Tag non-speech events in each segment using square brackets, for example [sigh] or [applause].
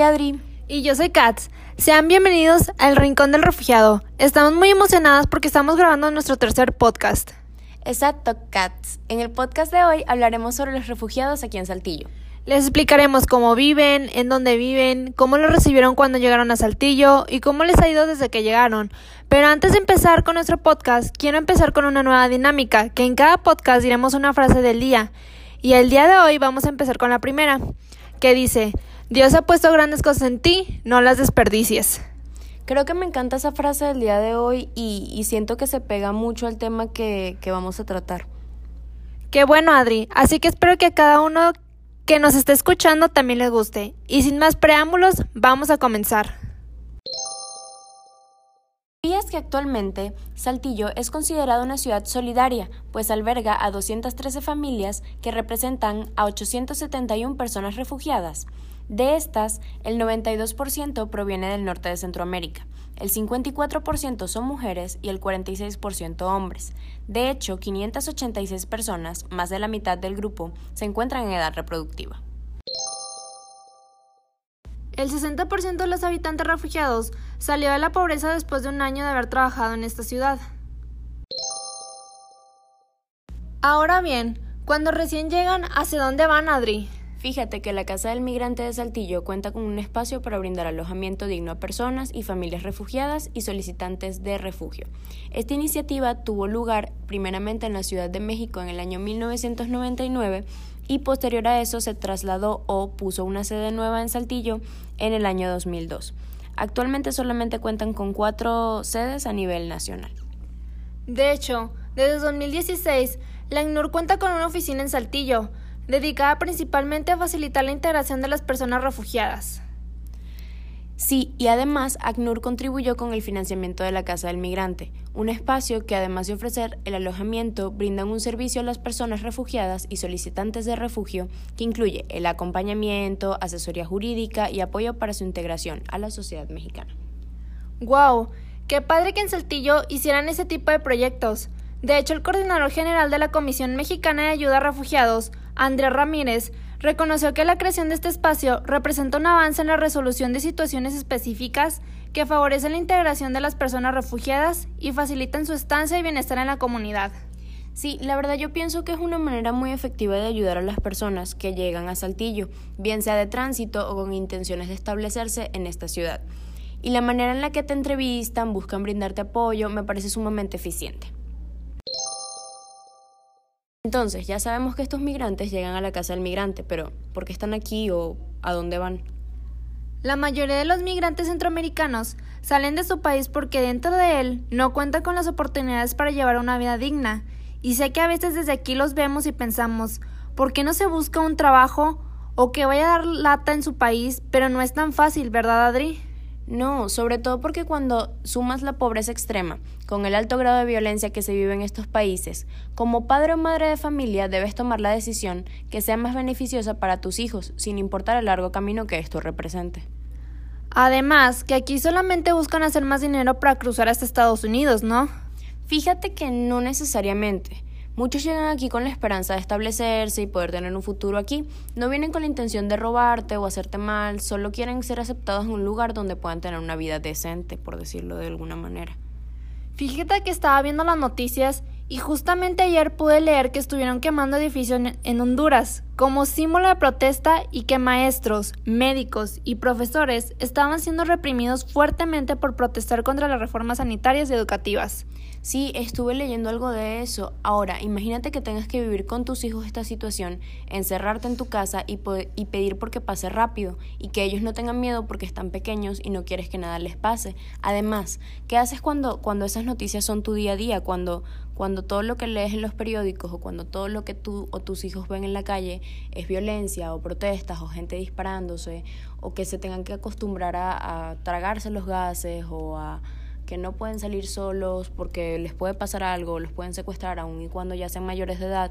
soy Adri. Y yo soy Katz. Sean bienvenidos al Rincón del Refugiado. Estamos muy emocionadas porque estamos grabando nuestro tercer podcast. Exacto, Katz. En el podcast de hoy hablaremos sobre los refugiados aquí en Saltillo. Les explicaremos cómo viven, en dónde viven, cómo los recibieron cuando llegaron a Saltillo y cómo les ha ido desde que llegaron. Pero antes de empezar con nuestro podcast, quiero empezar con una nueva dinámica, que en cada podcast diremos una frase del día. Y el día de hoy vamos a empezar con la primera, que dice, Dios ha puesto grandes cosas en ti, no las desperdicies. Creo que me encanta esa frase del día de hoy y, siento que se pega mucho al tema que, que vamos a tratar. Qué bueno, Adri. Así que espero que a cada uno que nos esté escuchando también les guste. Y sin más preámbulos, vamos a comenzar. ¿Sabías que actualmente Saltillo es considerada una ciudad solidaria, pues alberga a 213 familias que representan a 871 personas refugiadas? De estas, el 92% proviene del norte de Centroamérica, el 54% son mujeres y el 46% hombres. De hecho, 586 personas, más de la mitad del grupo, se encuentran en edad reproductiva. El 60% de los habitantes refugiados salió de la pobreza después de un año de haber trabajado en esta ciudad. Ahora bien, cuando recién llegan, ¿hacia dónde van, Adri? Fíjate que la Casa del Migrante de Saltillo cuenta con un espacio para brindar alojamiento digno a personas y familias refugiadas y solicitantes de refugio. Esta iniciativa tuvo lugar primeramente en la Ciudad de México en el año 1999 y posterior a eso se trasladó o puso una sede nueva en Saltillo en el año 2002. Actualmente solamente cuentan con cuatro sedes a nivel nacional. De hecho, desde 2016, la INUR cuenta con una oficina en Saltillo, dedicada principalmente a facilitar la integración de las personas refugiadas. Sí, y además ACNUR contribuyó con el financiamiento de la Casa del Migrante, un espacio que además de ofrecer el alojamiento, brinda un servicio a las personas refugiadas y solicitantes de refugio que incluye el acompañamiento, asesoría jurídica y apoyo para su integración a la sociedad mexicana. ¡Wow! Qué padre que en Saltillo hicieran ese tipo de proyectos. De hecho, el coordinador general de la Comisión Mexicana de Ayuda a Refugiados, Andrés Ramírez, reconoció que la creación de este espacio representa un avance en la resolución de situaciones específicas que favorecen la integración de las personas refugiadas y facilitan su estancia y bienestar en la comunidad. Sí, la verdad yo pienso que es una manera muy efectiva de ayudar a las personas que llegan a Saltillo, bien sea de tránsito o con intenciones de establecerse en esta ciudad. Y la manera en la que te entrevistan, buscan brindarte apoyo, me parece sumamente eficiente. Entonces, ya sabemos que estos migrantes llegan a la casa del migrante, pero ¿por qué están aquí o a dónde van? La mayoría de los migrantes centroamericanos salen de su país porque dentro de él no cuentan con las oportunidades para llevar una vida digna. Y sé que a veces desde aquí los vemos y pensamos, ¿por qué no se busca un trabajo o que vaya a dar lata en su país? Pero no es tan fácil, ¿verdad, Adri? No, sobre todo porque cuando sumas la pobreza extrema con el alto grado de violencia que se vive en estos países, como padre o madre de familia debes tomar la decisión que sea más beneficiosa para tus hijos, sin importar el largo camino que esto represente. Además, que aquí solamente buscan hacer más dinero para cruzar hasta Estados Unidos, ¿no? Fíjate que no necesariamente. Muchos llegan aquí con la esperanza de establecerse y poder tener un futuro aquí. No vienen con la intención de robarte o hacerte mal, solo quieren ser aceptados en un lugar donde puedan tener una vida decente, por decirlo de alguna manera. Fíjate que estaba viendo las noticias y justamente ayer pude leer que estuvieron quemando edificios en Honduras como símbolo de protesta y que maestros, médicos y profesores estaban siendo reprimidos fuertemente por protestar contra las reformas sanitarias y educativas. Sí, estuve leyendo algo de eso. Ahora, imagínate que tengas que vivir con tus hijos esta situación, encerrarte en tu casa y, y pedir porque pase rápido y que ellos no tengan miedo porque están pequeños y no quieres que nada les pase. Además, ¿qué haces cuando, cuando esas noticias son tu día a día? Cuando, cuando todo lo que lees en los periódicos o cuando todo lo que tú o tus hijos ven en la calle es violencia o protestas o gente disparándose o que se tengan que acostumbrar a tragarse los gases o a que no pueden salir solos porque les puede pasar algo, los pueden secuestrar aún y cuando ya sean mayores de edad,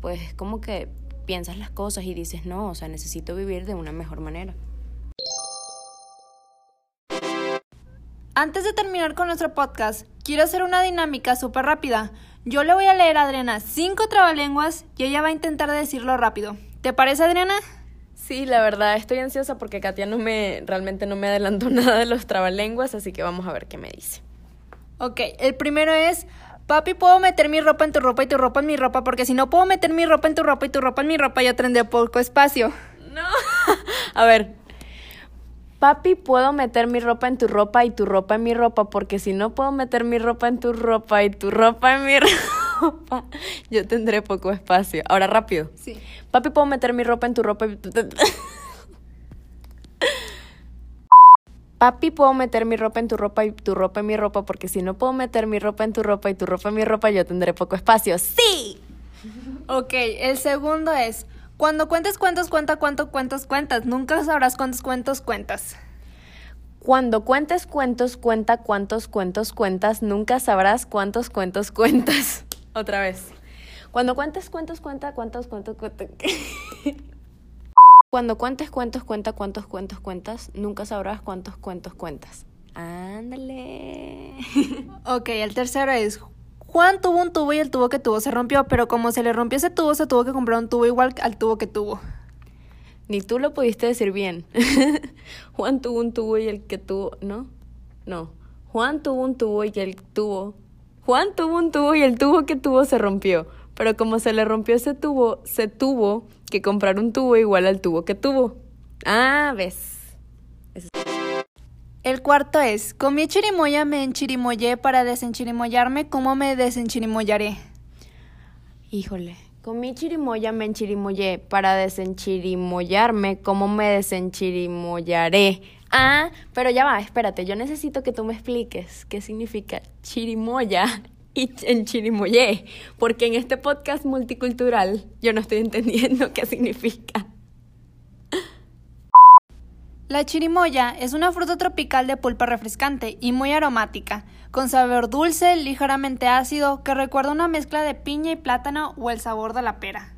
pues como que piensas las cosas y dices, no, o sea, necesito vivir de una mejor manera. Antes de terminar con nuestro podcast, quiero hacer una dinámica súper rápida. Yo le voy a leer a Adriana cinco trabalenguas y ella va a intentar decirlo rápido. ¿Te parece, Adriana? Sí, la verdad estoy ansiosa porque Katia no me realmente no me adelantó [laughs] nada de los trabalenguas, así que vamos a ver qué me dice. Ok, el primero es, papi, ¿puedo meter mi ropa en tu ropa y tu ropa en mi ropa? Porque si no puedo meter mi ropa en tu ropa y tu ropa en mi ropa, yo tendré poco espacio. No. [laughs] a ver. Papi, ¿puedo meter mi ropa en tu ropa y tu ropa en mi ropa? Porque si no puedo meter mi ropa en tu ropa y tu ropa en mi [laughs] ropa, yo tendré poco espacio. Ahora rápido. Sí. Papi, ¿puedo meter mi ropa en tu ropa y tu... [laughs] Papi, ¿puedo meter mi ropa en tu ropa y tu ropa en mi ropa? Porque si no puedo meter mi ropa en tu ropa y tu ropa en mi ropa, yo tendré poco espacio. ¡Sí! Ok, el segundo es, cuando cuentes cuentos, cuenta cuántos cuentos cuentas. Nunca sabrás cuántos cuentos cuentas. Cuando cuentes cuentos, cuenta cuántos cuentos cuentas. Nunca sabrás cuántos cuentos cuentas. [laughs] Otra vez. Cuando cuentes cuentos, cuenta cuántos cuentos cuentas. [laughs] Cuando cuentes cuentos, cuenta cuántos cuentos cuentas. Nunca sabrás cuántos cuentos cuentas. Ándale. [laughs] Ok, el tercero es, Juan tuvo un tubo y el tubo que tuvo se rompió, pero como se le rompió ese tubo, se tuvo que comprar un tubo igual al tubo que tuvo. Ni tú lo pudiste decir bien. [laughs] Juan tuvo un tubo y el que tuvo, ¿no? No. Juan tuvo un tubo y el tubo. Juan tuvo un tubo y el tubo que tuvo se rompió. Pero como se le rompió ese tubo, se tuvo que comprar un tubo igual al tubo que tuvo. Ah, ves. El cuarto es, comí chirimoya, me enchirimoyé para desenchirimollarme, ¿cómo me desenchirimollaré? Híjole, comí chirimoya, me enchirimoyé para desenchirimollarme, ¿cómo me desenchirimollaré? Ah, pero ya va, espérate, yo necesito que tú me expliques qué significa chirimoya [laughs] y en Chirimoyé, porque en este podcast multicultural yo no estoy entendiendo [laughs] qué significa. La chirimoya es una fruta tropical de pulpa refrescante y muy aromática, con sabor dulce, ligeramente ácido, que recuerda una mezcla de piña y plátano o el sabor de la pera.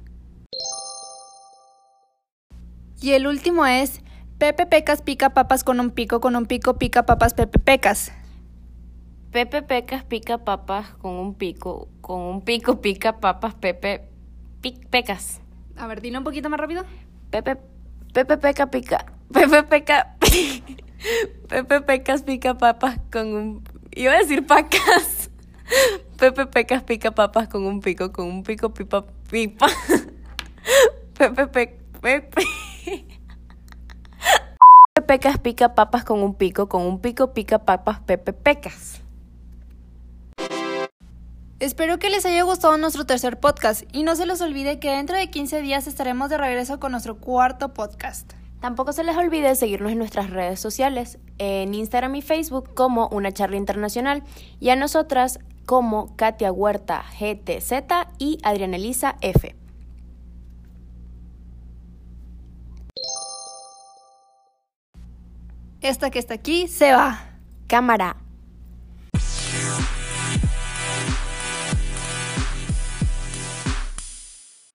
Y el último es Pepe Pecas pica papas con un pico, con un pico pica papas Pepe Pecas. Pepe Pecas pica papas con un pico, con un pico pica papas Pepe Pecas. A ver, dilo un poquito más rápido. Pepe Pepe Peca pica Pepe Peca [laughs] Pepe Pecas pica papas con un iba a decir pacas. Pepe Pecas pica papas con un pico, con un pico pipa pipa. [laughs] Pepe Pepe Pepe Pecas pica papas con un pico, con un pico pica papas Pepe Pecas. Espero que les haya gustado nuestro tercer podcast y no se les olvide que dentro de 15 días estaremos de regreso con nuestro cuarto podcast. Tampoco se les olvide seguirnos en nuestras redes sociales, en Instagram y Facebook como Una Charla Internacional y a nosotras como Katia Huerta GTZ y Adriana Elisa F. Esta que está aquí se va. Cámara.